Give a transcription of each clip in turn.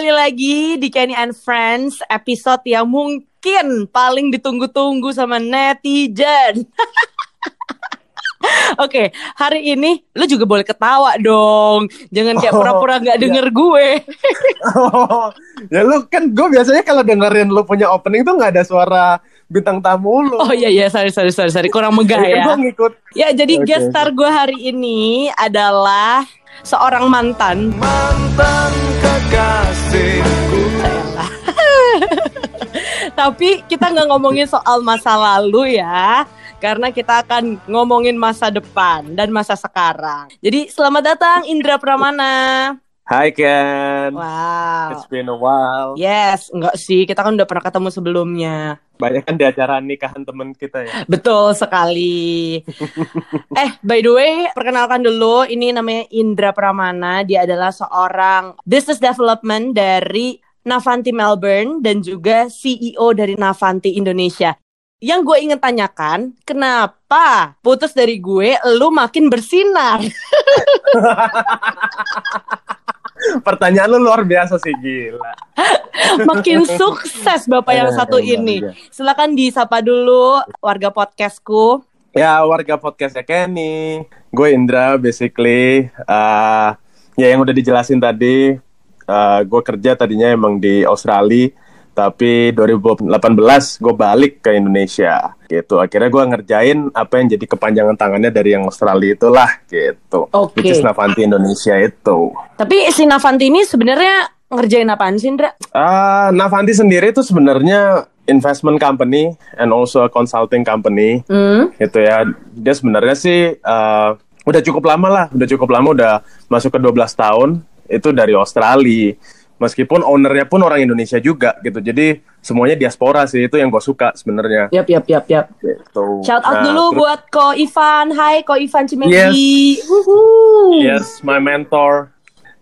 kembali lagi di Kenny and Friends episode yang mungkin paling ditunggu-tunggu sama netizen. Oke, hari ini lu juga boleh ketawa dong. Jangan kayak Oh, pura-pura nggak iya. denger gue. Oh, ya lu kan gue biasanya kalau dengerin lu punya opening tuh nggak ada suara bintang tamu lu. Oh iya iya, sorry sorry sorry sorry, kurang megah kan ya. gue ngikut. Ya, jadi Oke, guest star gue hari ini adalah seorang mantan. Mantan Tapi kita nggak ngomongin soal masa lalu ya, karena kita akan ngomongin masa depan dan masa sekarang. Jadi selamat datang Indra Pramana. Hai Ken. Wow. It's been a while. Yes, enggak sih, kita kan udah pernah ketemu sebelumnya. Banyak kan di acara nikahan temen kita ya. Betul sekali. eh, by the way, perkenalkan dulu, ini namanya Indra Pramana. Dia adalah seorang business development dari Navanti Melbourne dan juga CEO dari Navanti Indonesia. Yang gue ingin tanyakan, kenapa putus dari gue, lu makin bersinar? Pertanyaan lu luar biasa sih gila. makin sukses bapak yang Eh, satu enggak, ini. Silakan disapa dulu warga podcastku. Ya warga podcastnya Kenny. Gue Indra basically. eh ya yang udah dijelasin tadi. eh gue kerja tadinya emang di Australia. Tapi 2018 gue balik ke Indonesia gitu. Akhirnya gue ngerjain apa yang jadi kepanjangan tangannya dari yang Australia itulah gitu. Oke. Which is Navanti Indonesia itu. Tapi si Navanti ini sebenarnya ngerjain apaan sih, Indra? Ah, Navanti sendiri itu sebenarnya investment company and also a consulting company. Hmm? gitu ya dia sebenarnya sih eh, udah cukup lama lah udah cukup lama udah masuk ke 12 tahun itu dari Australia meskipun ownernya pun orang Indonesia juga gitu jadi semuanya diaspora sih itu yang gue suka sebenarnya Yap, yap, yap, yap. gitu. Shout out Nah, dulu terus- buat Ko Ivan. Hai Ko Ivan Cimedi. Yes. Yes, my mentor.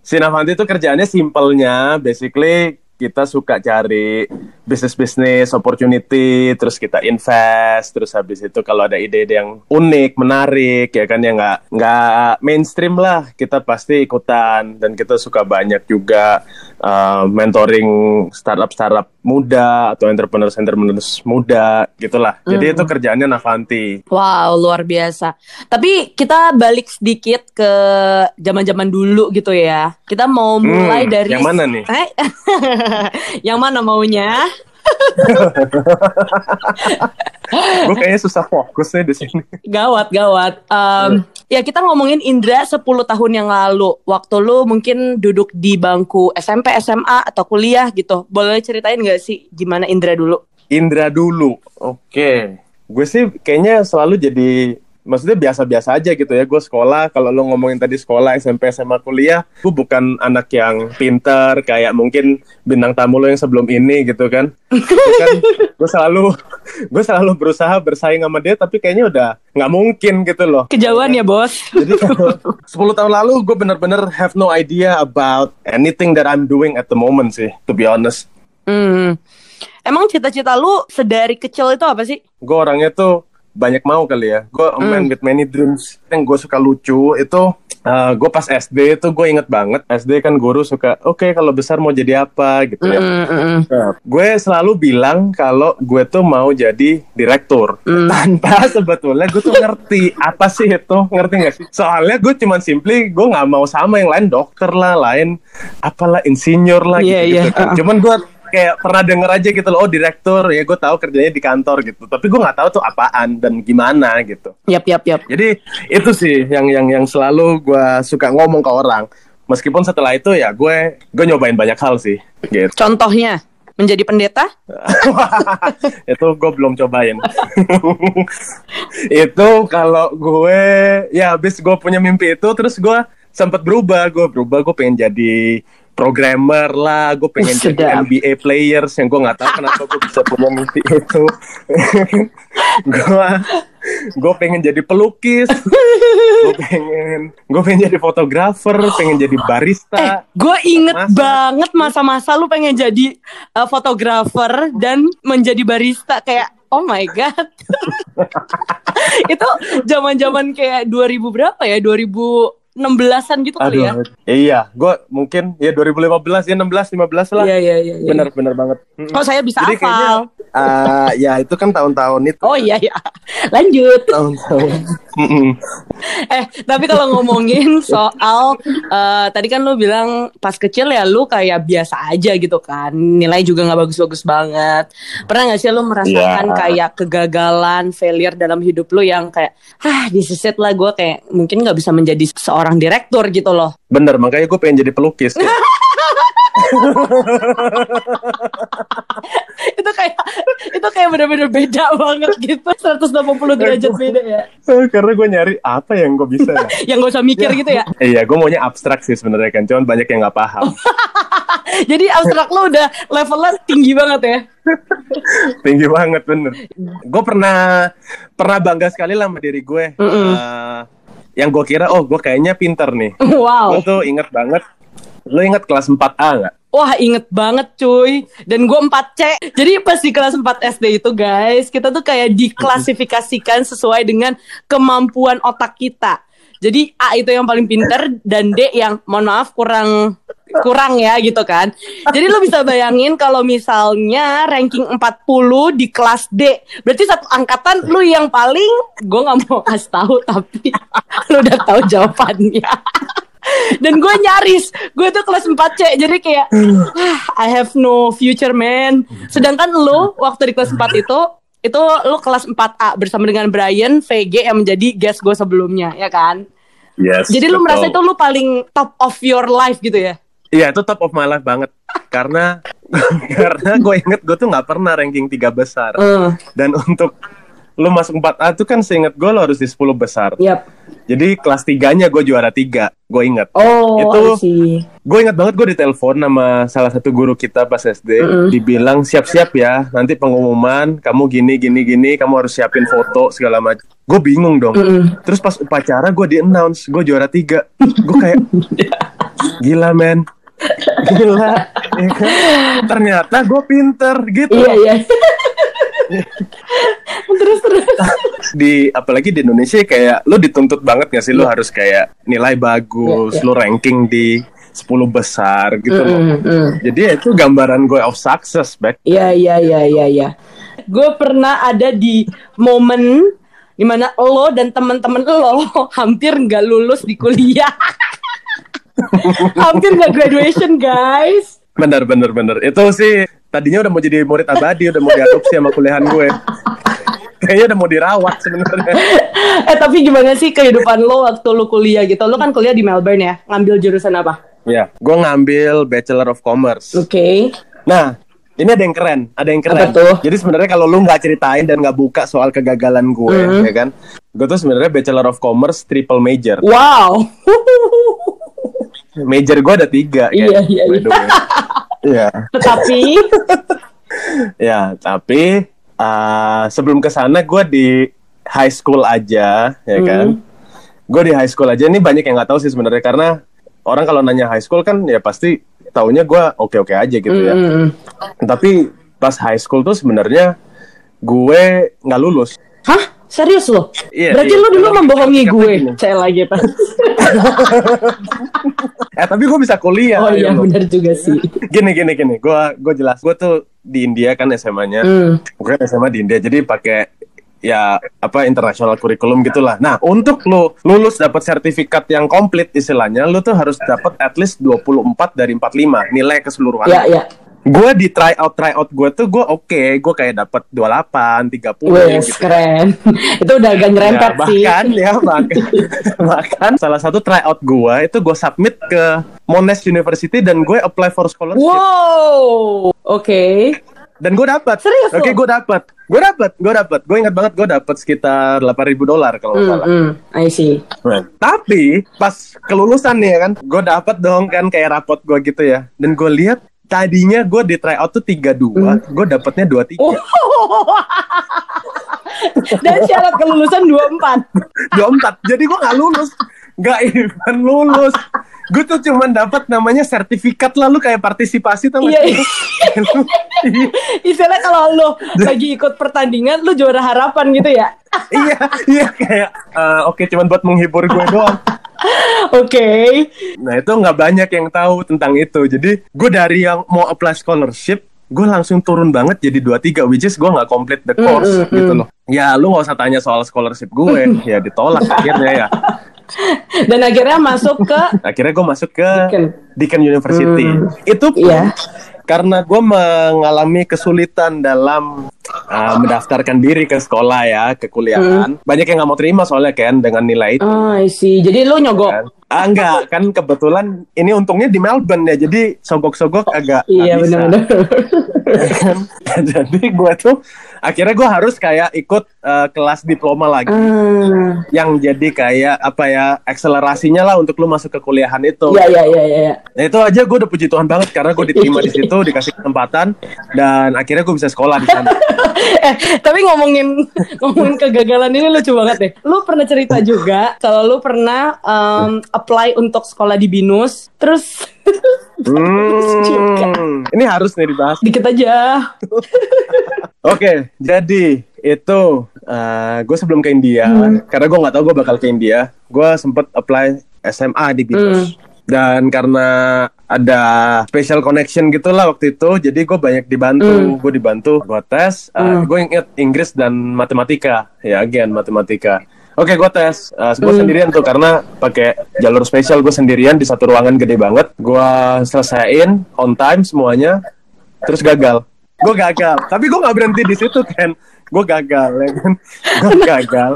Sinavanti itu kerjaannya simpelnya, basically kita suka cari bisnis-bisnis opportunity, terus kita invest, terus habis itu kalau ada ide-ide yang unik, menarik, ya kan yang nggak nggak mainstream lah, kita pasti ikutan dan kita suka banyak juga uh, mentoring startup-startup muda atau entrepreneurs-entrepreneurs muda, gitulah. Jadi itu kerjaannya Navanti. Wow, luar biasa. Tapi kita balik sedikit ke zaman-zaman dulu gitu ya. Kita mau mulai Hmm, dari yang mana nih? Eh? yang mana maunya? Gue kayaknya susah fokus nih di sini. Gawat, gawat. Um, ya kita ngomongin Indra 10 tahun yang lalu. Waktu lu mungkin duduk di bangku SMP, SMA atau kuliah gitu. Boleh ceritain gak sih gimana Indra dulu? Indra dulu. Oke. Gue sih kayaknya selalu jadi maksudnya biasa-biasa aja gitu ya. Gue sekolah kalau lo ngomongin tadi sekolah SMP SMA kuliah, gue bukan anak yang pinter kayak mungkin bintang tamu lo yang sebelum ini gitu kan. Kan gue selalu gue selalu berusaha bersaing sama dia tapi kayaknya udah nggak mungkin gitu loh. Kejauhan ya bos. Jadi 10 tahun lalu gue bener-bener have no idea about anything that I'm doing at the moment sih, to be honest. Hmm. Emang cita-cita lu sedari kecil itu apa sih? gue orangnya tuh banyak mau kali ya. Gue a man with many dreams. Yang gue suka lucu itu gue pas SD itu gue inget banget. SD kan guru suka, oke kalau besar mau jadi apa gitu ya. Mm, mm, mm. Nah, gue selalu bilang kalau gue tuh mau jadi direktur. Tanpa sebetulnya gue tuh ngerti apa sih itu, ngerti gak sih? Soalnya gue cuman simply gue nggak mau sama yang lain dokter lah, lain apalah insinyur lah Iya, gitu, iya. kan. Cuman gue kayak pernah denger aja gitu loh, oh direktur ya gue tahu kerjanya di kantor gitu. Tapi gue nggak tahu tuh apaan dan gimana gitu. Yap, yap, yap. Jadi itu sih yang yang yang selalu gue suka ngomong ke orang. Meskipun setelah itu ya gue gue nyobain banyak hal sih gitu. Contohnya menjadi pendeta? itu gue belum cobain. itu kalau gue ya habis gue punya mimpi itu terus gue sempat berubah gue berubah gue pengen jadi programmer lah gue pengen Uh, jadi. NBA players yang gue nggak tahu kenapa gue bisa punya mimpi itu gue gue pengen jadi pelukis gue pengen gue pengen jadi fotografer pengen jadi barista Gue inget Masa? banget masa-masa lu pengen jadi uh, fotografer dan menjadi barista kayak oh my god. itu zaman-zaman kayak 2000 berapa ya? 2000 16-an gitu kali ya. Iya, gue mungkin ya 2015 ya 16 15 lah. Iya, iya, iya. iya. Bener bener banget. Oh, saya bisa Jadi kayaknya, hafal. ah, ya itu kan tahun-tahun itu. Oh iya ya. Lanjut. Eh, tapi kalau ngomongin soal eh, tadi kan lu bilang pas kecil ya lu kayak biasa aja gitu kan. Nilai juga nggak bagus-bagus banget. Pernah nggak sih lu merasakan Iya. kayak kegagalan, failure dalam hidup lu yang kayak ah this is it lah gue kayak mungkin nggak bisa menjadi seorang direktur gitu loh. Bener, makanya gue pengen jadi pelukis. itu kayak itu kayak bener-bener beda banget gitu 180 derajat beda ya. Karena gue nyari apa yang gue bisa ya. Yang gak usah mikir gitu ya. Iya, gue maunya abstrak sih sebenarnya kan, cuman banyak yang nggak paham. Jadi abstrak lu udah levelnya tinggi banget ya. Tinggi banget bener. Gue pernah pernah bangga sekali lah sama diri gue. Mm-mm. Eh, yang gue kira, oh gue kayaknya pinter nih. Wow. Gue tuh inget banget. Lo inget kelas 4A nggak? Wah inget banget cuy. Dan gue 4C Jadi pas di kelas 4 SD itu guys Kita tuh kayak diklasifikasikan sesuai dengan kemampuan otak kita. Jadi A itu yang paling pinter Dan D yang mohon maaf kurang kurang ya gitu kan. Jadi lo bisa bayangin kalau misalnya ranking 40 di kelas D. Berarti satu angkatan lu yang paling Gue gak mau kasih tahu tapi Lu udah tahu jawabannya dan gue nyaris gue tuh kelas 4C jadi kayak ah, I have no future man sedangkan lu waktu di kelas 4 itu itu lu kelas 4A bersama dengan Brian VG yang menjadi guest gue sebelumnya ya kan Yes. jadi lu betul. merasa itu lu paling top of your life gitu ya Iya itu top of my life banget. Karena karena gue inget gue tuh nggak pernah ranking tiga besar. Eh, Dan untuk lu masuk 4A tuh kan seinget gue lo harus di 10 besar. yap Jadi kelas tiganya gue juara tiga. Gue inget. oh Itu-. Gue ingat banget gue ditelepon sama salah satu guru kita pas SD, Mm-mm. dibilang siap-siap ya, nanti pengumuman, kamu gini gini gini, kamu harus siapin foto segala macam. Gue bingung dong. Mm-mm. Terus pas upacara gue di announce, gue juara tiga. Gue kayak gila men, gila. Ya kan? Ternyata gue pinter gitu. iya iya terus terus Di apalagi di Indonesia kayak lo dituntut banget gak sih lo harus kayak nilai bagus, Iya, iya. lo ranking di 10 besar gitu loh. Mm, mm. Jadi ya itu gambaran gue of success back. Iya iya iya iya iya. Gue pernah ada di momen di mana lo dan teman-teman lo hampir nggak lulus di kuliah. hampir nggak graduation guys. Bener bener bener. Itu sih tadinya udah mau jadi murid abadi, udah mau diadopsi sama kuliahan gue. Kayaknya udah mau dirawat sebenarnya. Eh tapi gimana sih kehidupan lo waktu lo kuliah gitu? Lo kan kuliah di Melbourne ya. Ngambil jurusan apa? Ya, gue ngambil Bachelor of Commerce. Oke. Nah, ini ada yang keren, ada yang keren. Apa tuh? Jadi sebenarnya kalau lu nggak ceritain dan nggak buka soal kegagalan gue, Mhm. ya kan? Gue tuh sebenarnya Bachelor of Commerce triple major. Wow. Major gue ada tiga. Iya, iya, way. Iya. Tetapi Ya, tapi uh, sebelum ke sana gue di high school aja, ya kan? Gue di high school aja. Ini banyak yang nggak tahu sih sebenarnya karena orang kalau nanya high school kan ya pasti taunya gue oke-oke aja gitu ya. Mm. Tapi pas high school tuh sebenarnya gue nggak lulus. Hah? Serius lo? Iya, Berarti iya. lo dulu membohongi gue. Saya lagi pas. Eh tapi gue bisa kuliah. Oh iya ayo lo. benar juga sih. Gini gini gini. Gue gue jelas. Gue tuh di India kan SMA-nya. Hmm. Gue SMA di India. Jadi pakai ya apa internasional kurikulum gitulah. Nah, untuk lu lulus dapat sertifikat yang komplit istilahnya, lu tuh harus dapat at least 24 dari 45 nilai keseluruhan. Ya ya. Gue di try out try out gue tuh gue oke, gue kayak dapat 28, 30 Wes gitu. keren. Itu udah agak nyerempet Ya, sih. bahkan ya bahkan, bahkan salah satu tryout gue itu gue submit ke Monash University dan gue apply for scholarship Wow. Oke. dan gue dapat Serius oke lo? gue dapat gue dapat gue dapat gue ingat banget gue dapat sekitar 8.000 dolar kalau nggak Hmm, salah hmm. I see. Nah, tapi pas kelulusan nih ya kan gue dapat dong kan kayak rapot gue gitu ya dan gue lihat tadinya gue di tryout tuh 32 gue dapatnya 23 Oh. Dan syarat kelulusan 24. 24 jadi gue nggak lulus nggak even lulus gue tuh cuman dapat namanya sertifikat lalu kayak partisipasi tau Iya. gak? Iya, Istilahnya kalau lo lagi ikut pertandingan lo juara harapan gitu ya. iya iya kayak eh, oke cuman buat menghibur gue doang Oke. Nah itu nggak banyak yang tahu tentang itu. Jadi gue dari yang mau apply scholarship, gue langsung turun banget jadi dua tiga, which is gue nggak complete the course Mm, mm, gitu loh. Ya lu nggak usah tanya soal scholarship gue, ya ditolak akhirnya ya. Dan akhirnya masuk ke Akhirnya gue masuk ke Deakin. Deakin University. Hmm. Itu pun Iya. karena gue mengalami kesulitan dalam uh, mendaftarkan diri ke sekolah ya, ke kuliahan. Banyak yang nggak mau terima soalnya kan dengan nilai itu. Oh, I see. Jadi lu nyogok. kan. Ah enggak, kan kebetulan ini untungnya di Melbourne ya, jadi sogok-sogok agak Iya benar-benar. kan? jadi gue tuh akhirnya gue harus kayak ikut uh, kelas diploma lagi Ah. yang jadi kayak apa ya akselerasinya lah untuk lu masuk ke kuliahan itu. Iya iya iya iya. Nah itu aja gue udah puji Tuhan banget karena gue diterima di situ dikasih kesempatan dan akhirnya gue bisa sekolah di sana. eh, tapi ngomongin ngomongin kegagalan ini lucu banget deh. Lu pernah cerita juga kalau lu pernah um, apply untuk sekolah di Binus, terus Hmm, ini harus nih dibahas. dikit aja. Oke, jadi itu gue sebelum ke India, karena gue nggak tahu gue bakal ke India, gue sempet apply SMA di BINUS. Dan karena ada special connection gitulah waktu itu, jadi gue banyak dibantu, gue dibantu, gue tes, gue inget Inggris dan matematika, ya again matematika. Oke, gue tes, uh, gue sendirian tuh karena pakai jalur spesial gue sendirian di satu ruangan gede banget. Gue selesaiin on time semuanya, terus gagal. Gue gagal, tapi gue nggak berhenti di situ kan. Gue gagal, ya kan? Gue gagal.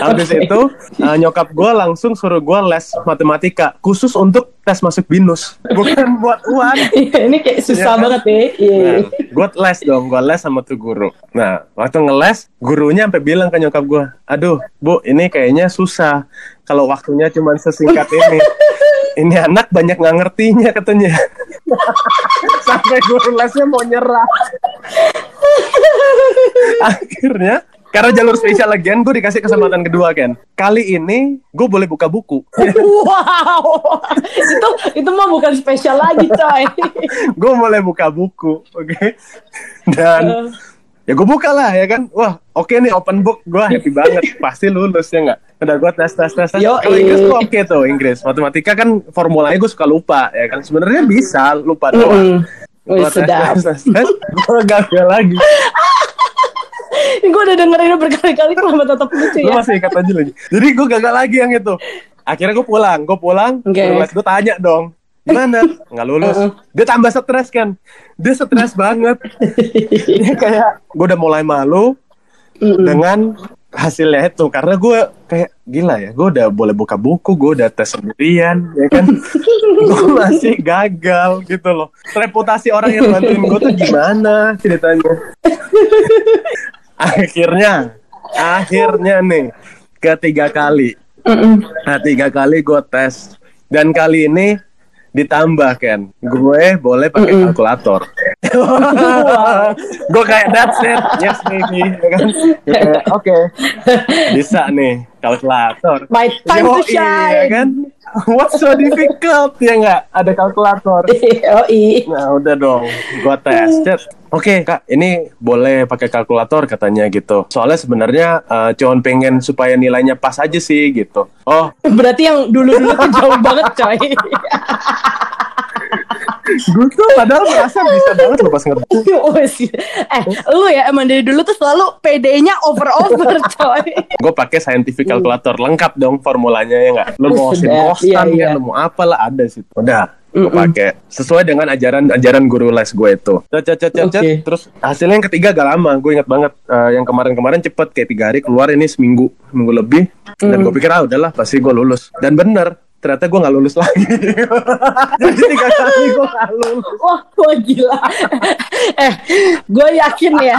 Habis Oke. itu uh, nyokap gue langsung suruh gue les matematika khusus untuk tes masuk binus, bukan buat uan. Iya, ini kayak susah Iya kan? banget ya. Iya. Nah, gue les dong, gue les sama tuh guru. Nah, waktu ngeles, gurunya sampai bilang ke nyokap gue, aduh, bu, ini kayaknya susah. Kalau waktunya cuma sesingkat ini. Ini anak banyak nggak ngertinya katanya. sampai guru lesnya mau nyerah. Akhirnya, karena jalur spesial again, gue dikasih kesempatan kedua kan. Kali ini, gue boleh buka buku. Wow, itu itu mah bukan spesial lagi coy. gue mulai buka buku, oke? Dan ya gue buka lah ya kan, wah oke nih open book, gue happy banget, pasti lulus ya nggak? Udah gue tes tes tes tes. Kalau Inggris gue oke tuh Inggris, matematika kan formulanya gue suka lupa ya kan, sebenarnya bisa lupa doang. Wih, Gua tes, sedap. tes, gue gagal lagi. Gue udah dengerin berkali-kali kenapa tetap lucu Lu ya. masih ingat aja lagi. Jadi gue gagal lagi yang itu. Akhirnya gue pulang, gue pulang, Oke. gue tanya dong, gimana? Nggak lulus. Dia tambah stres kan. Dia stres banget. Dia kayak gue udah mulai malu dengan hasilnya itu. Karena gue kayak gila ya gue udah boleh buka buku gue udah tes sendirian ya kan? Gue masih gagal gitu loh. Reputasi orang yang bantuin gue tuh gimana ceritanya? Akhirnya akhirnya nih ketiga kali. Nah tiga kali gue tes. Dan kali ini ditambah kan gue boleh pakai kalkulator. Gue kayak that's it. Yes baby. Kan oke. Bisa nih kalkulator My time to Yoi, shine. ya kan what's so difficult ya nggak ada kalkulator Oh iya. Nah udah dong, gua tes. Cet. Oke kak, ini boleh pakai kalkulator katanya gitu. Soalnya sebenarnya eh, cuman pengen supaya nilainya pas aja sih gitu. Oh, Berarti yang dulu-dulu tuh jauh banget coy. gue tuh padahal merasa bisa banget loh pas ngerti. Wes. eh, lu ya emang dari dulu tuh selalu PD-nya over-over coy. Gue pakai scientific calculator lengkap dong formulanya ya nggak. Lo mau Oh, sin sedap. kostan Iya, iya. lo mau apalah ada situ. Udah, gue pakai sesuai dengan ajaran ajaran guru les gue itu. Cet, cet, cet, cet. Oke. Terus hasilnya yang ketiga agak lama. Gue ingat banget eh, yang kemarin-kemarin cepet kayak tiga hari keluar ini seminggu seminggu lebih. Dan gue pikir ah udahlah pasti gue lulus. Dan bener ternyata gue nggak lulus lagi. Jadi tiga kali gue nggak lulus. Wah, wah gila. eh, gue yakin ya.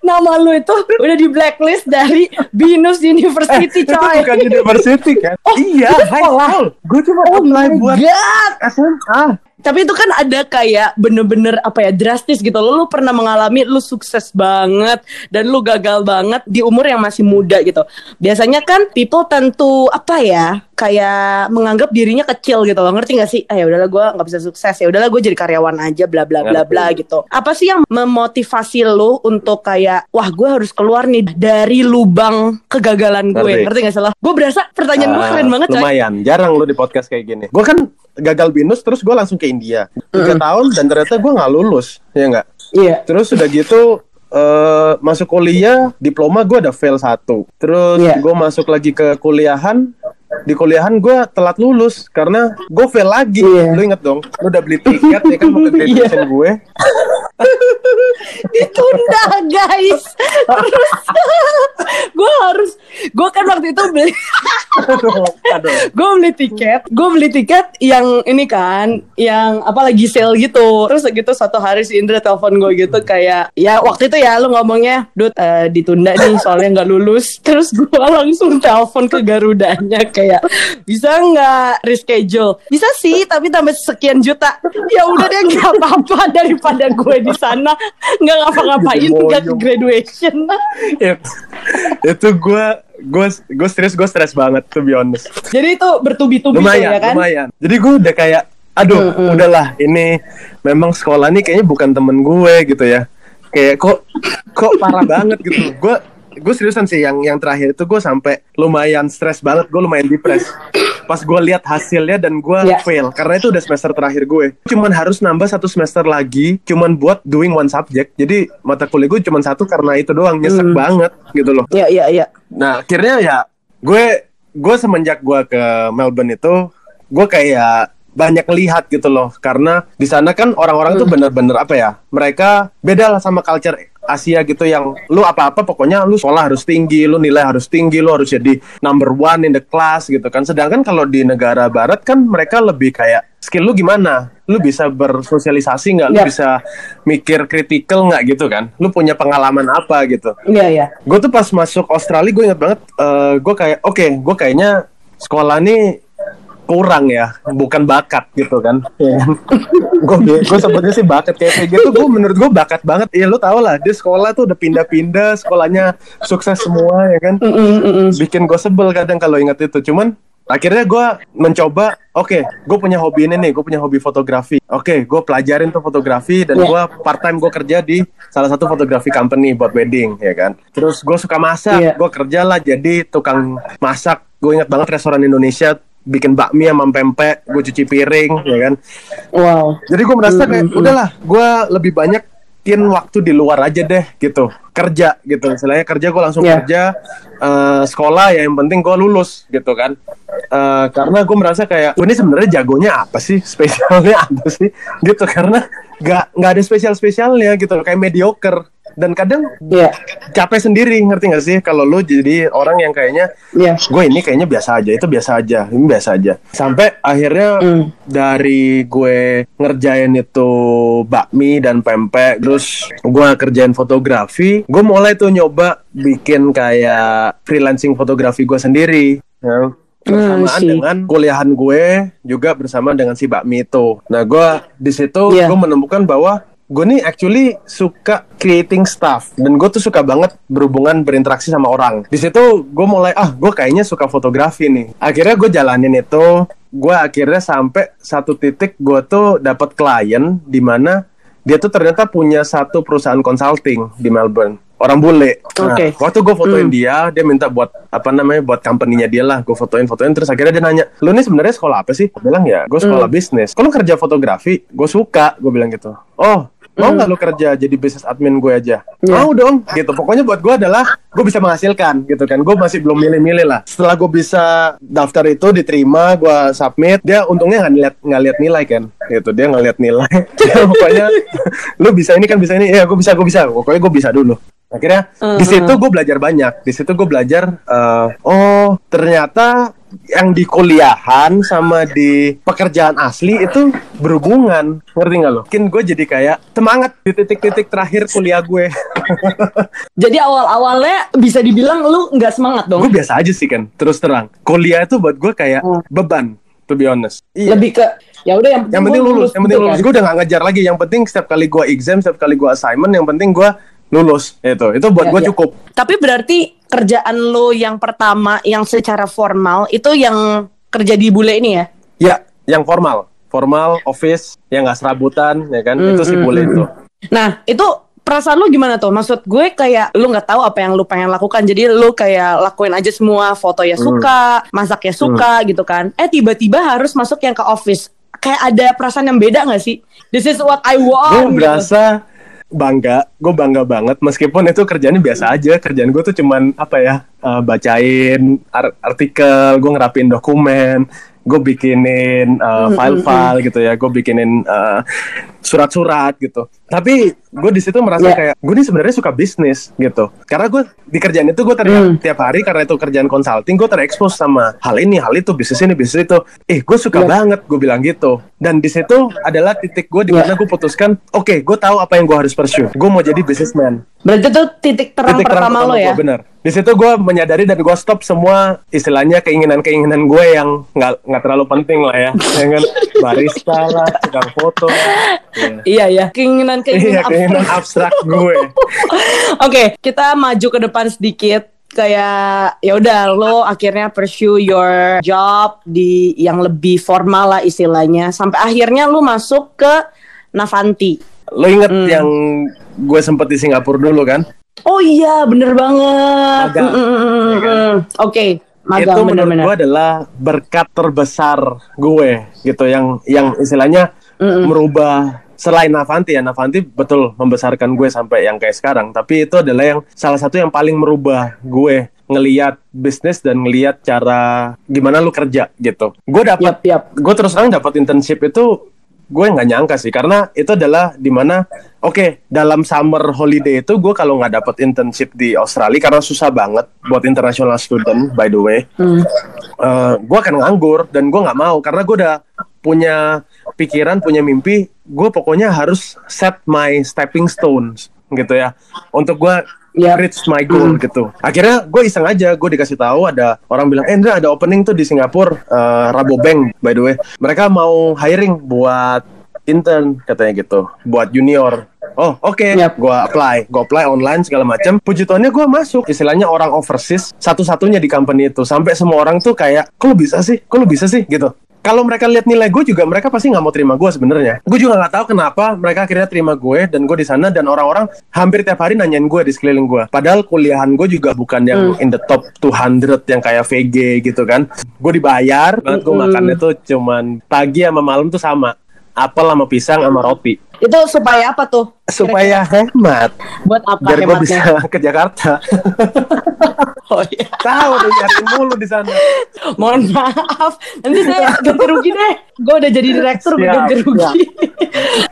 Nama lu itu udah di blacklist dari Binus University Itu coy. bukan university kan? Oh, iya, itu high school. Gue cuma Oh apply my buat god. SMA. Tapi itu kan ada kayak bener-bener apa ya drastis gitu. Lu, lu pernah mengalami lu sukses banget dan lu gagal banget di umur yang masih muda gitu. Biasanya kan people tentu apa ya kayak menganggap dirinya kecil gitu loh. Ngerti gak sih? Ah ya udahlah gue nggak bisa sukses. Ya udahlah gue jadi karyawan aja bla bla bla bla gitu. Apa sih yang memotivasi lo untuk kayak wah gue harus keluar nih dari lubang kegagalan gue. Ngerti. ngerti gak salah gue berasa pertanyaan gue Ah, keren banget coy. lumayan. Jarang lu di podcast kayak gini. Gue kan gagal binus terus gue langsung ke India. Tiga tahun dan ternyata gue nggak lulus ya nggak? Iya. Terus udah gitu eh masuk kuliah diploma gue udah fail satu. Terus Iya. gue masuk lagi ke kuliahan di kuliahan gue telat lulus karena gue fail lagi. Iya. lu inget dong lu udah beli tiket ya kan mau ke graduation gue ditunda guys. Terus gue harus gue kan waktu itu beli gue beli tiket gue beli tiket yang ini kan yang apa lagi sale gitu. Terus gitu satu hari si Indra telepon gue gitu kayak ya waktu itu ya lu ngomongnya Dut eh, ditunda nih soalnya nggak lulus. Terus gue langsung telepon ke Garudanya kayak bisa nggak reschedule? Bisa sih tapi tambah sekian juta. Ya udah deh nggak apa-apa daripada gue di sana. Nggak ngapa-ngapain nggak ke graduation. It- itu gue gue gue serius gue stres banget to be honest. Jadi itu bertubi-tubi lumayan ya kan? lumayan. Jadi gue udah kayak aduh udahlah ini memang sekolah nih kayaknya bukan temen gue gitu ya. Kayak kok kok parah banget gitu. Gue gue seriusan sih yang yang terakhir itu gue sampai lumayan stres banget gue lumayan depres pas gue lihat hasilnya dan gue Ya. fail karena itu udah semester terakhir gue cuman harus nambah satu semester lagi cuman buat doing one subject jadi mata kuliah gue cuman satu karena itu doang nyesek Hmm. banget gitu loh Iya iya iya. Nah akhirnya ya gue gue semenjak gue ke Melbourne itu gue kayak banyak lihat gitu loh karena di sana kan orang-orang tuh bener-bener apa ya mereka beda lah sama culture Asia gitu yang lu apa-apa pokoknya lu sekolah harus tinggi lu nilai harus tinggi lu harus jadi number one in the class gitu kan. Sedangkan kalau di negara barat kan mereka lebih kayak skill lu gimana? Lu bisa bersosialisasi nggak? Lu Ya. bisa mikir kritikal nggak gitu kan? Lu punya pengalaman apa gitu? Iya iya. gue tuh pas masuk Australia gue inget banget gue kayak oke gue kayaknya sekolah nih kurang ya bukan bakat gitu kan. Gue gue sebutnya sih bakat kayak PG tuh gue menurut gue bakat banget. Ya lu tau lah dia sekolah tuh udah pindah-pindah sekolahnya sukses semua ya kan? Mm, mm, bikin gue sebel kadang kalau inget itu. Cuman akhirnya gue mencoba oke gue punya hobi ini nih gue punya hobi fotografi. Oke gue pelajarin tuh fotografi dan Ya. gue part time gue kerja di salah satu fotografi company buat wedding ya kan? Terus gue suka masak Iya. gue kerja lah jadi tukang masak. Gue inget banget restoran Indonesia bikin bakmi sama pempek gue cuci piring ya kan? Wow. jadi gue merasa kayak mm, udahlah gue lebih banyak bikin waktu di luar aja deh gitu. Kerja gitu. Istilahnya kerja gue langsung Yeah. kerja eh, sekolah ya. Yang penting gue lulus gitu kan. Eh, karena gue merasa kayak "Oh, ini sebenarnya jagonya apa sih? Spesialnya apa sih? Gitu. Karena nggak nggak ada spesial spesialnya gitu. Kayak mediocre dan kadang Iya. capek sendiri ngerti gak sih kalau lu jadi orang yang kayaknya Iya. gue ini kayaknya biasa aja itu biasa aja ini biasa aja sampai akhirnya Hmm. dari gue ngerjain itu bakmi dan pempek terus gue kerjain fotografi gue mulai tuh nyoba bikin kayak freelancing fotografi gue sendiri ya. bersamaan Hmm, dengan kuliahan gue juga bersama dengan si bakmi itu nah gue di situ Iya. gue menemukan bahwa gue nih actually suka creating stuff dan gue tuh suka banget berhubungan berinteraksi sama orang di situ gue mulai ah gue kayaknya suka fotografi nih akhirnya gue jalanin itu gue akhirnya sampai satu titik gue tuh dapat klien di mana dia tuh ternyata punya satu perusahaan consulting di Melbourne orang bule. Nah, Oke. waktu gue fotoin Hmm. dia, dia minta buat apa namanya buat company-nya dia lah. Gue fotoin fotoin terus akhirnya dia nanya, lu nih sebenarnya sekolah apa sih? Gue bilang ya, gue sekolah Hmm. bisnis. Kalau kerja fotografi, gue suka. Gue bilang gitu. Oh, mau nggak lu kerja jadi business admin gue aja? Hmm. Iya. Mau dong. Gitu. Pokoknya buat gue adalah gue bisa menghasilkan gitu kan. Gue masih belum milih-milih lah. Setelah gue bisa daftar itu diterima, gue submit. Dia untungnya nggak lihat nggak lihat nilai kan. Gitu. Dia nggak lihat nilai. Dia pokoknya lu bisa ini kan bisa ini. Ya gue bisa gue bisa. Pokoknya gue bisa dulu. Akhirnya di Mhm. situ gue belajar banyak. Di situ gue belajar eh, oh ternyata yang di kuliahan sama di pekerjaan asli itu berhubungan. Ngerti nggak lo? Mungkin gue jadi kayak semangat di titik-titik terakhir kuliah gue. Jadi awal-awalnya bisa dibilang lu nggak semangat dong. gue biasa aja sih kan. Terus terang. Kuliah itu buat gue kayak Hmm. beban. To be honest. Iya. Lebih ke ya udah yang yang penting gua lulus, yang penting gitu lulus. kan. Gue udah gak ngejar lagi. Yang penting setiap kali gue exam, setiap kali gue assignment, yang penting gue lulus. Itu, itu buat Ya, gue ya. cukup. Tapi berarti kerjaan lu yang pertama yang secara formal itu yang kerja di bule ini ya? Ya, yang formal, formal office yang nggak serabutan, ya kan? Hmm, itu sih hmm, boleh hmm. itu. Nah, itu perasaan lu gimana tuh? Maksud gue kayak lu nggak tahu apa yang lu pengen lakukan. Jadi lu kayak lakuin aja semua, foto ya suka, masak ya suka gitu kan. Eh tiba-tiba harus masuk yang ke office. Kayak ada perasaan yang beda gak sih? This is what I gue want. gitu. berasa bangga, gue bangga banget meskipun itu kerjanya biasa aja. Kerjaan gue tuh cuman apa ya, eh, bacain ar- artikel, gue ngerapin dokumen, gue bikinin eh, Hmm, file-file gitu ya, gue bikinin eh, surat-surat gitu. Tapi gue di situ merasa Ya. kayak gue ini sebenarnya suka bisnis gitu. Karena gue di kerjaan itu gue Hmm. tiap hari karena itu kerjaan consulting, gue terekspos sama hal ini, hal itu, bisnis ini, bisnis itu. Eh, gue suka Ya. banget, gue bilang gitu. Dan di situ adalah titik gue di Ya. mana gue putuskan, oke, gue tahu apa yang gue harus pursue. Gue mau jadi businessman. Berarti tuh titik terang Titik terang pertama lo ya? gua, bener. Di situ gue menyadari dan gue stop semua istilahnya keinginan-keinginan gue yang nggak nggak terlalu penting lah ya, dengan barista lah, tukang foto. lah. Iya. Iya ya, keinginan-keinginan Iya, keinginan abstrak gue. Oke, kita maju ke depan sedikit. Kayak ya udah lo akhirnya pursue your job di yang lebih formal lah istilahnya. Sampai akhirnya lo masuk ke Navanti. Lo inget Hmm. yang gue sempet di Singapura dulu kan? Oh iya, bener banget. Mm, mm, mm, mm, Ya kan? mm. Oke, magang itu menurut bener-bener. gue adalah berkat terbesar gue gitu yang yang istilahnya Mm-mm. merubah selain Navanti ya Navanti betul membesarkan gue sampai yang kayak sekarang tapi itu adalah yang salah satu yang paling merubah gue ngeliat bisnis dan ngeliat cara gimana lu kerja gitu gue dapat Yap, yap. gue terus terang dapat internship itu gue nggak nyangka sih karena itu adalah di mana oke dalam summer holiday itu gue kalau nggak dapat internship di Australia karena susah banget buat international student by the way Hmm. gue akan nganggur dan gue nggak mau karena gue udah punya pikiran punya mimpi gue pokoknya harus set my stepping stones gitu ya. Untuk gue Yap. reach my goal gitu. Akhirnya gue iseng aja gue dikasih tahu ada orang bilang eh Indra ada opening tuh di Singapura eh, Rabobank by the way. Mereka mau hiring buat intern katanya gitu buat junior. Oh oke Yap. gue apply. Gue apply online segala macam puji Tuhannya gue masuk. Istilahnya orang overseas satu-satunya di company itu. Sampai semua orang tuh kayak kok lu bisa sih? Kok lu bisa sih? Gitu kalau mereka lihat nilai gue juga mereka pasti nggak mau terima gue sebenarnya. Gue juga nggak tahu kenapa mereka akhirnya terima gue dan gue di sana dan orang-orang hampir tiap hari nanyain gue di sekeliling gue padahal kuliahan gue juga bukan yang Hmm. in the top 200 yang kayak VG gitu kan. Gue dibayar banget gue Mm-mm. makannya tuh cuman pagi sama malam tuh sama. Apel sama pisang sama roti Itu supaya apa tuh? supaya hemat Buat apa biar gue hematnya? bisa ke Jakarta Oh iya. tahu udah nyari mulu di sana Mohon maaf, nanti saya ganti rugi deh. Gue udah jadi direktur, gue Siap, ganti rugi.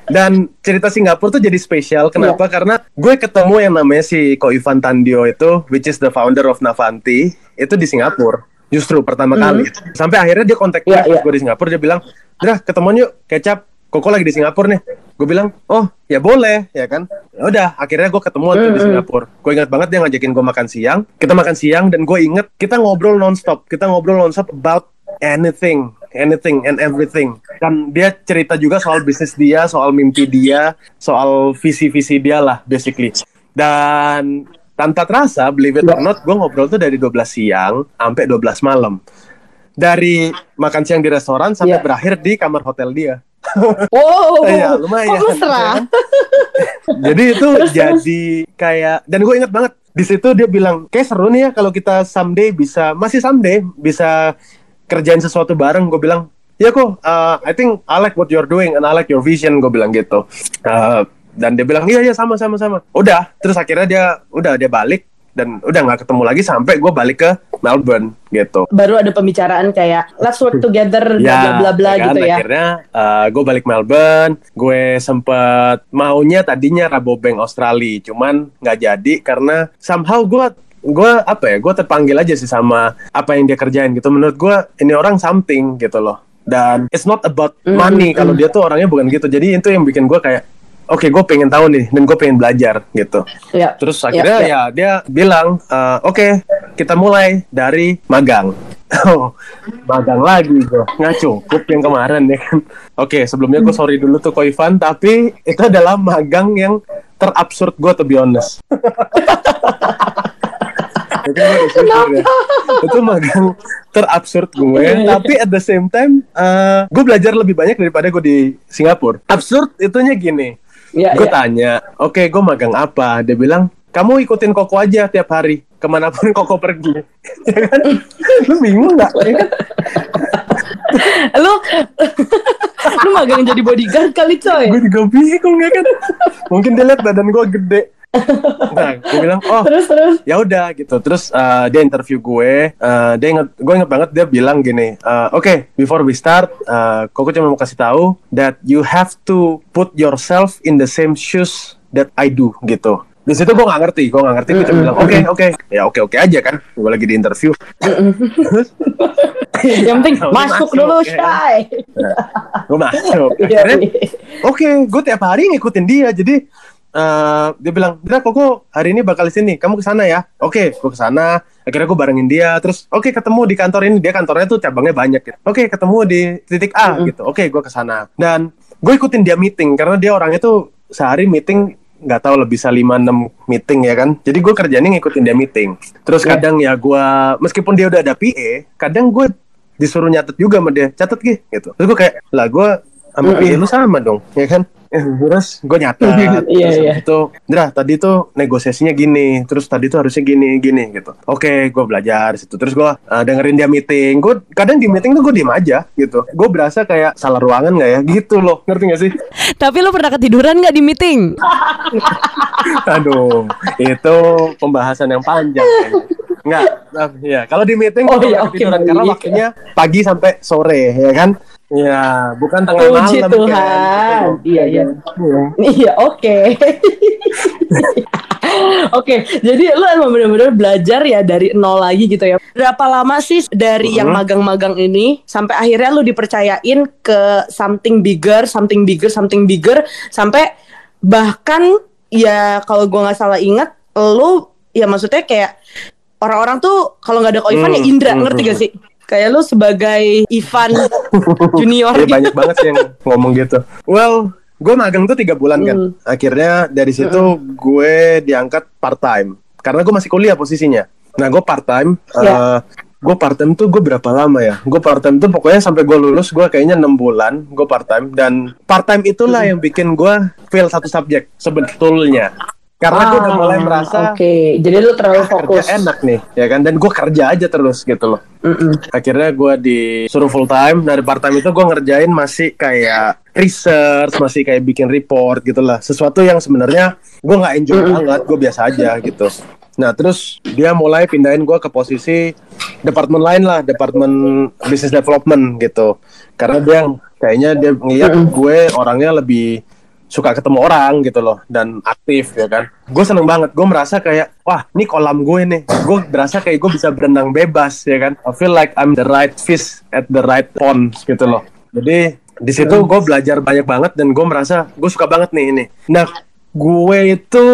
dan cerita Singapura tuh jadi spesial kenapa Iya. karena gue ketemu yang namanya si Ko Ivan Tandio itu which is the founder of Navanti itu di Singapura justru pertama Hmm. kali sampai akhirnya dia kontak gue Iya, iya. gue di Singapura dia bilang Drah ketemuan yuk kecap Koko lagi di Singapura nih. Gue bilang oh ya boleh ya kan. Ya udah akhirnya gue ketemuan tuh di Mm-mm. Singapura. Gue ingat banget dia ngajakin gue makan siang. Kita makan siang dan gue inget kita ngobrol nonstop. Kita ngobrol nonstop about anything anything and everything. Dan dia cerita juga soal bisnis dia soal mimpi dia soal visi-visi dia lah basically. Dan tanpa terasa believe it or not gue ngobrol tuh dari 12 siang sampai 12 malam. Dari makan siang di restoran sampai Iya. berakhir di kamar hotel dia Wow, Iya, lumayan. Kok mesra? jadi itu jadi kayak dan gue inget banget di situ dia bilang kayak seru nih ya kalau kita someday bisa masih someday bisa kerjain sesuatu bareng. Gue bilang ya kok uh, I think I like what you're doing and I like your vision gue bilang gitu. Uh, dan dia bilang iya iya sama sama sama. Udah terus akhirnya dia udah dia balik dan udah nggak ketemu lagi sampai gue balik ke Melbourne gitu Baru ada pembicaraan kayak let's work together, bla bla bla bla kan? gitu ya. Akhirnya gue balik Melbourne, gue sempet maunya tadinya Rabobank Australia, cuman nggak jadi karena somehow gue gue apa ya, gue terpanggil aja sih sama apa yang dia kerjain gitu. Menurut gue ini orang something gitu loh. Dan it's not about Mm, money mm, kalau dia tuh orangnya bukan gitu. Jadi itu yang bikin gue kayak Oke, gue pengen tahu nih, dan gue pengen belajar gitu. Ya. Terus Ya, akhirnya ya. ya, dia bilang, "Eh, oke kita mulai dari magang. Oh, magang lagi gue. Nggak cukup yang kemarin ya kan. Oke, sebelumnya gue sorry dulu tuh Ko Ivan, tapi itu adalah magang yang terabsurd gue to be honest. itu gue disuruh ya. itu magang terabsurd gue tapi at the same time uh, gue belajar lebih banyak daripada gue di Singapura absurd itunya gini Iya, gue iya. tanya oke gue magang apa dia bilang kamu ikutin koko aja tiap hari ke mana pun koko pergi Ya kan? lu bingung nggak ya kan? Lu lu magang jadi bodyguard kali coy. gue juga bingung ya kan mungkin dia lihat badan gue gede nah gue bilang oh Terus terus. ya udah gitu terus uh, dia interview gue uh, dia inget gue inget banget dia bilang gini uh, oke before we start uh, koko cuma mau kasih tahu that you have to put yourself in the same shoes that I do gitu di situ gue nggak ngerti gue nggak ngerti gue cuma bilang oke oke ya oke oke aja kan gue lagi di interview Yang penting masuk masuk, dulu, ya. Shay. gue masuk Iya, akhirnya iya. Oke, gue tiap hari ngikutin dia. Jadi eh dia bilang, "Dra, koko hari ini bakal di sini. Kamu ke sana ya?" Oke, gue ke sana. Akhirnya gue barengin dia. Terus, oke ketemu di kantor ini. Dia kantornya tuh cabangnya banyak. Gitu. Oke, ketemu di titik A gitu. Oke, gue ke sana. Dan gue ikutin dia meeting karena dia orangnya tuh sehari meeting nggak tahu lebih bisa 5-6 meeting ya kan jadi gue kerjanya ngikutin dia meeting terus Iya. kadang ya gue meskipun dia udah ada PA kadang gue disuruh nyatet juga sama dia catet gitu gitu terus gue kayak lah gue sama PA lu sama dong ya kan Eh, terus gue nyatet Iya, iya. itu Dra tadi tuh negosiasinya gini terus tadi tuh harusnya gini gini gitu. Oke gue belajar situ. Terus gue uh, dengerin dia meeting. Gue kadang di meeting tuh gue diem aja gitu. Gue berasa kayak salah ruangan nggak ya? Gitu loh. Ngerti gak sih? Tapi lu pernah ketiduran nggak di meeting? Aduh, itu pembahasan yang panjang. Enggak, nah, ya kalau di meeting Oh, iya, oke, ketiduran karena waktunya pagi sampai sore, ya kan? Ya, bukan tengah Puji malam. Tuhan. Kan? Iya, iya. Iya. Iya, oke. Oke, jadi lu emang bener-bener belajar ya dari nol lagi gitu ya. Berapa lama sih dari yang Mhm. magang-magang ini sampai akhirnya lu dipercayain ke something bigger, something bigger, something bigger sampai bahkan ya kalau gua nggak salah ingat lu ya maksudnya kayak orang-orang tuh kalau nggak ada Ko Ivan ya Hmm, Indra hmm, ngerti hmm. gak sih? Kayak lu sebagai Ivan junior gitu. banyak banget sih yang ngomong gitu. Well, gue magang tuh tiga bulan kan. Hmm. Akhirnya dari situ gue diangkat part time karena gue masih kuliah posisinya. Nah gue part time. Ya. gue part time tuh gue berapa lama ya? Gue part time tuh pokoknya sampai gue lulus gue kayaknya enam bulan gue part time dan part time itulah Hmm. yang bikin gue fail satu subjek sebetulnya. Karena gue udah mulai Ah, merasa Oke, jadi lu terlalu fokus. kerja enak nih, ya kan? Dan gue kerja aja terus gitu loh. Mm-mm. akhirnya gue disuruh full time. Dari part time itu gue ngerjain masih kayak research masih kayak bikin report gitu lah. Sesuatu yang sebenarnya gue nggak enjoy banget. Gue biasa aja gitu. Nah terus dia mulai pindahin gue ke posisi departemen lain lah. Departemen business development gitu. Karena dia kayaknya dia ngeliat gue orangnya lebih suka ketemu orang gitu loh dan aktif ya kan. Gue seneng banget gue merasa kayak wah ini kolam gue nih. Gue berasa kayak gue bisa berenang bebas ya kan. I feel like I'm the right fish at the right pond gitu loh. Jadi di situ gue belajar banyak banget dan gue merasa gue suka banget nih ini. Nah gue itu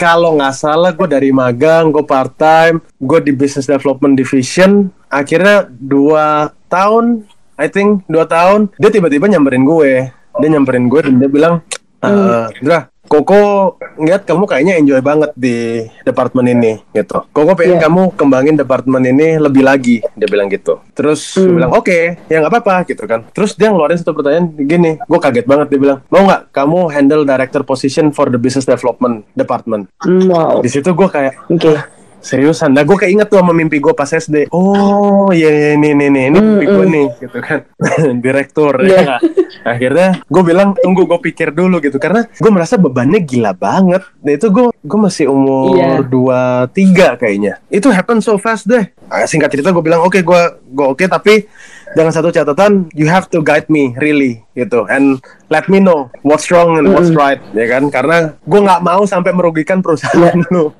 kalau nggak salah gue dari magang gue part time gue di business development division. Akhirnya dua tahun I think dua tahun dia tiba-tiba nyamperin gue dia nyamperin gue dan dia bilang eh Dra Koko ngeliat kamu kayaknya enjoy banget di departemen ini gitu. Koko pengen Iya. kamu kembangin departemen ini lebih lagi, dia bilang gitu. Terus gue bilang oke, ya nggak apa-apa gitu kan. Terus dia ngeluarin satu pertanyaan gini, gue kaget banget dia bilang mau nggak kamu handle director position for the business development department. Hmm, Wow. Di situ gue kayak Oke. Seriusan, nah gue keinget tuh sama mimpi gue pas SD. Oh iya iya, ini ini ini ini mimpi gue nih gitu kan, direktur. Iya. ya? Akhirnya gue bilang tunggu gue pikir dulu gitu karena gue merasa bebannya gila banget. Nah itu gue gue masih umur Iya. dua tiga kayaknya. Itu happen so fast deh. Ah, singkat cerita gue bilang oke gue gue oke tapi dengan satu catatan you have to guide me really gitu. And let me know what's wrong and what's right ya kan? Karena gue nggak mau sampai merugikan perusahaan lu.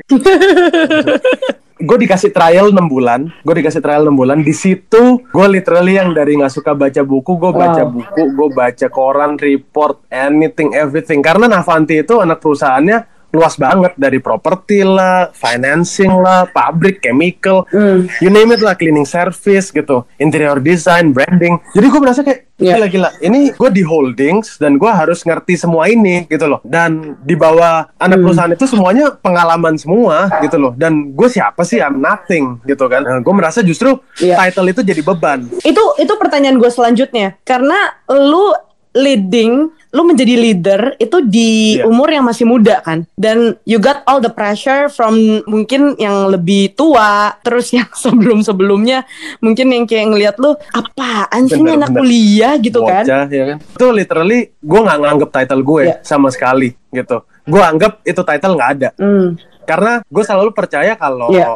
Gue dikasih trial 6 bulan gue dikasih trial 6 bulan. Di situ gue literally yang dari nggak suka baca buku gue baca Wow. buku gue baca koran report anything everything. Karena Navanti itu anak perusahaannya luas banget dari properti lah, financing lah, pabrik, chemical, Hmm. you name it lah, cleaning service gitu, interior design, branding. Jadi gue merasa kayak Iya. gila-gila. Ini gue di holdings dan gue harus ngerti semua ini gitu loh. Dan di bawah anak Hmm. perusahaan itu semuanya pengalaman semua gitu loh. Dan gue siapa sih? I'm nothing gitu kan. gue merasa justru Iya. title itu jadi beban. Itu itu pertanyaan gue selanjutnya. Karena lu leading, lu menjadi leader itu di Iya. umur yang masih muda kan. Dan you got all the pressure from mungkin yang lebih tua, terus yang sebelum-sebelumnya mungkin yang kayak ngelihat lu apaan sih ini Bener, anak bener. kuliah gitu kan. Bocah, ya kan? Itu literally gue nggak nganggep title gue Iya. sama sekali gitu. Gue anggap itu title nggak ada. Hmm. Karena gue selalu percaya kalau Iya.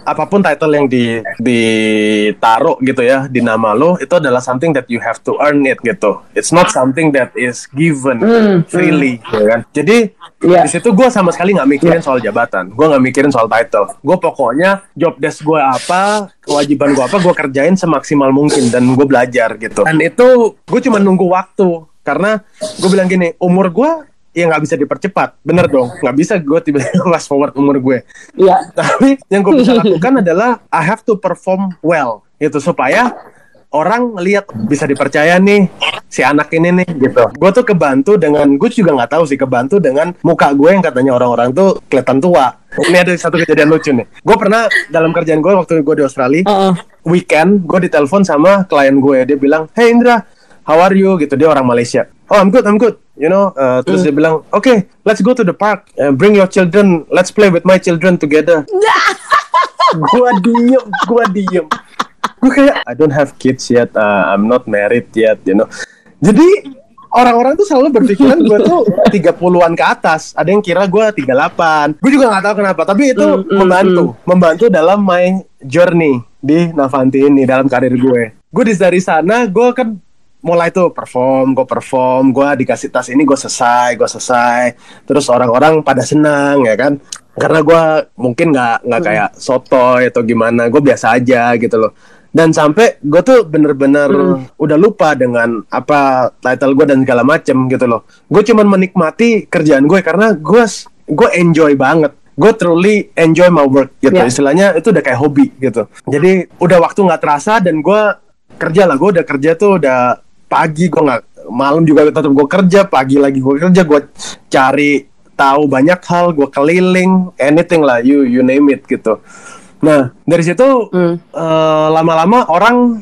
apa pun title yang di ditaruh gitu ya di nama lo itu adalah something that you have to earn it gitu. It's not something that is given Hmm, freely, ya kan? Jadi Iya. di situ gue sama sekali nggak mikirin soal jabatan. Gue nggak mikirin soal title. Gue pokoknya job desk gue apa, kewajiban gue apa, gue kerjain semaksimal mungkin dan gue belajar gitu. Dan itu gue cuma nunggu waktu karena gue bilang gini, umur gue ya nggak bisa dipercepat, bener dong, nggak bisa gue tiba-tiba fast forward umur gue. Iya. Tapi yang gue bisa lakukan adalah I have to perform well gitu supaya orang lihat bisa dipercaya nih si anak ini nih gitu. Gue tuh kebantu dengan gue juga nggak tahu sih kebantu dengan muka gue yang katanya orang-orang tuh kelihatan tua. Ini ada satu kejadian lucu nih. Gue pernah dalam kerjaan gue waktu gue di Australia Heeh. weekend gue ditelepon sama klien gue dia bilang hey Indra how are you gitu dia orang Malaysia oh I'm good I'm good. You know uh, terus dia bilang okay let's go to the park Uh, bring your children let's play with my children together. Gua diem gua diem. Gue kayak I don't have kids yet uh, I'm not married yet you know. Jadi orang-orang tuh selalu berpikiran gue tuh 30-an ke atas ada yang kira gue 38 gue juga nggak tahu kenapa tapi itu Mm, mm, membantu membantu dalam my journey di Navanti ini dalam karir gue. Gue dari sana gue kan mulai tuh perform gue perform gue dikasih tas ini gue selesai gue selesai. Terus orang-orang pada senang ya kan? Karena gue mungkin nggak nggak kayak sotoy atau gimana gue biasa aja gitu loh. Dan sampai gue tuh bener-bener udah lupa dengan apa title gue dan segala macem gitu loh. Gue cuman menikmati kerjaan gue karena gue gue enjoy banget. Gue truly enjoy my work gitu. Ya. istilahnya itu udah kayak hobi gitu. Jadi udah waktu nggak terasa dan gue kerja lah. Gue udah kerja tuh udah pagi gue nggak malam juga tetap gue kerja pagi lagi gue kerja gue cari tahu banyak hal gue keliling anything lah you you name it gitu nah dari situ Hmm. eh, lama-lama orang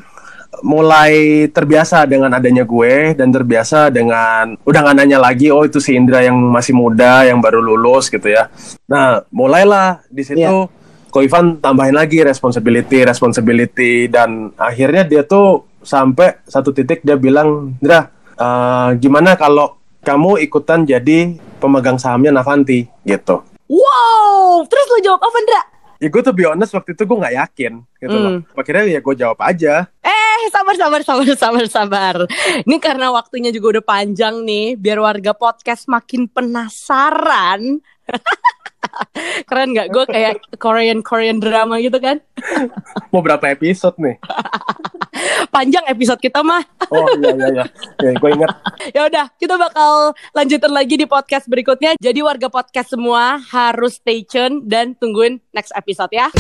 mulai terbiasa dengan adanya gue dan terbiasa dengan udah nggak nanya lagi oh itu si Indra yang masih muda yang baru lulus gitu ya nah mulailah di situ Iya. Ko Ivan tambahin lagi responsibility responsibility dan akhirnya dia tuh sampai satu titik dia bilang Indra eh, gimana kalau kamu ikutan jadi pemegang sahamnya Navanti gitu Wow, terus lu jawab apa, Ndra? ya gue tuh be honest waktu itu gue nggak yakin gitu loh Hmm. akhirnya ya gue jawab aja Eh, sabar, sabar, sabar, sabar, sabar. Ini karena waktunya juga udah panjang nih, biar warga podcast makin penasaran. Keren nggak? Gue kayak Korean Korean drama gitu kan? mau berapa episode nih Panjang episode kita mah. Oh iya iya iya. Ya, gue ingat. Ya udah, kita bakal lanjutin lagi di podcast berikutnya. Jadi warga podcast semua harus stay tune dan tungguin next episode ya.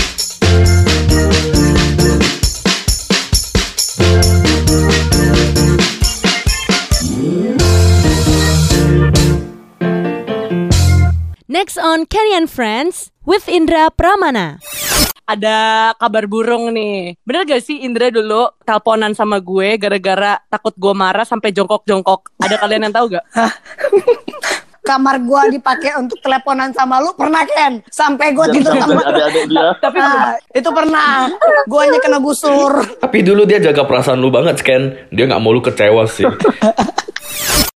Next on Kenny and Friends with Indra Pramana. Ada kabar burung nih. Bener gak sih Indra dulu teleponan sama gue gara-gara takut gue marah sampai jongkok-jongkok. Ada kalian yang tahu gak? kamar gua dipakai untuk teleponan sama lu pernah Ken sampai gua tidur sama. Tapi Ah, itu pernah guanya kena busur Tapi dulu dia jaga perasaan lu banget, Ken. Dia nggak mau lu kecewa sih.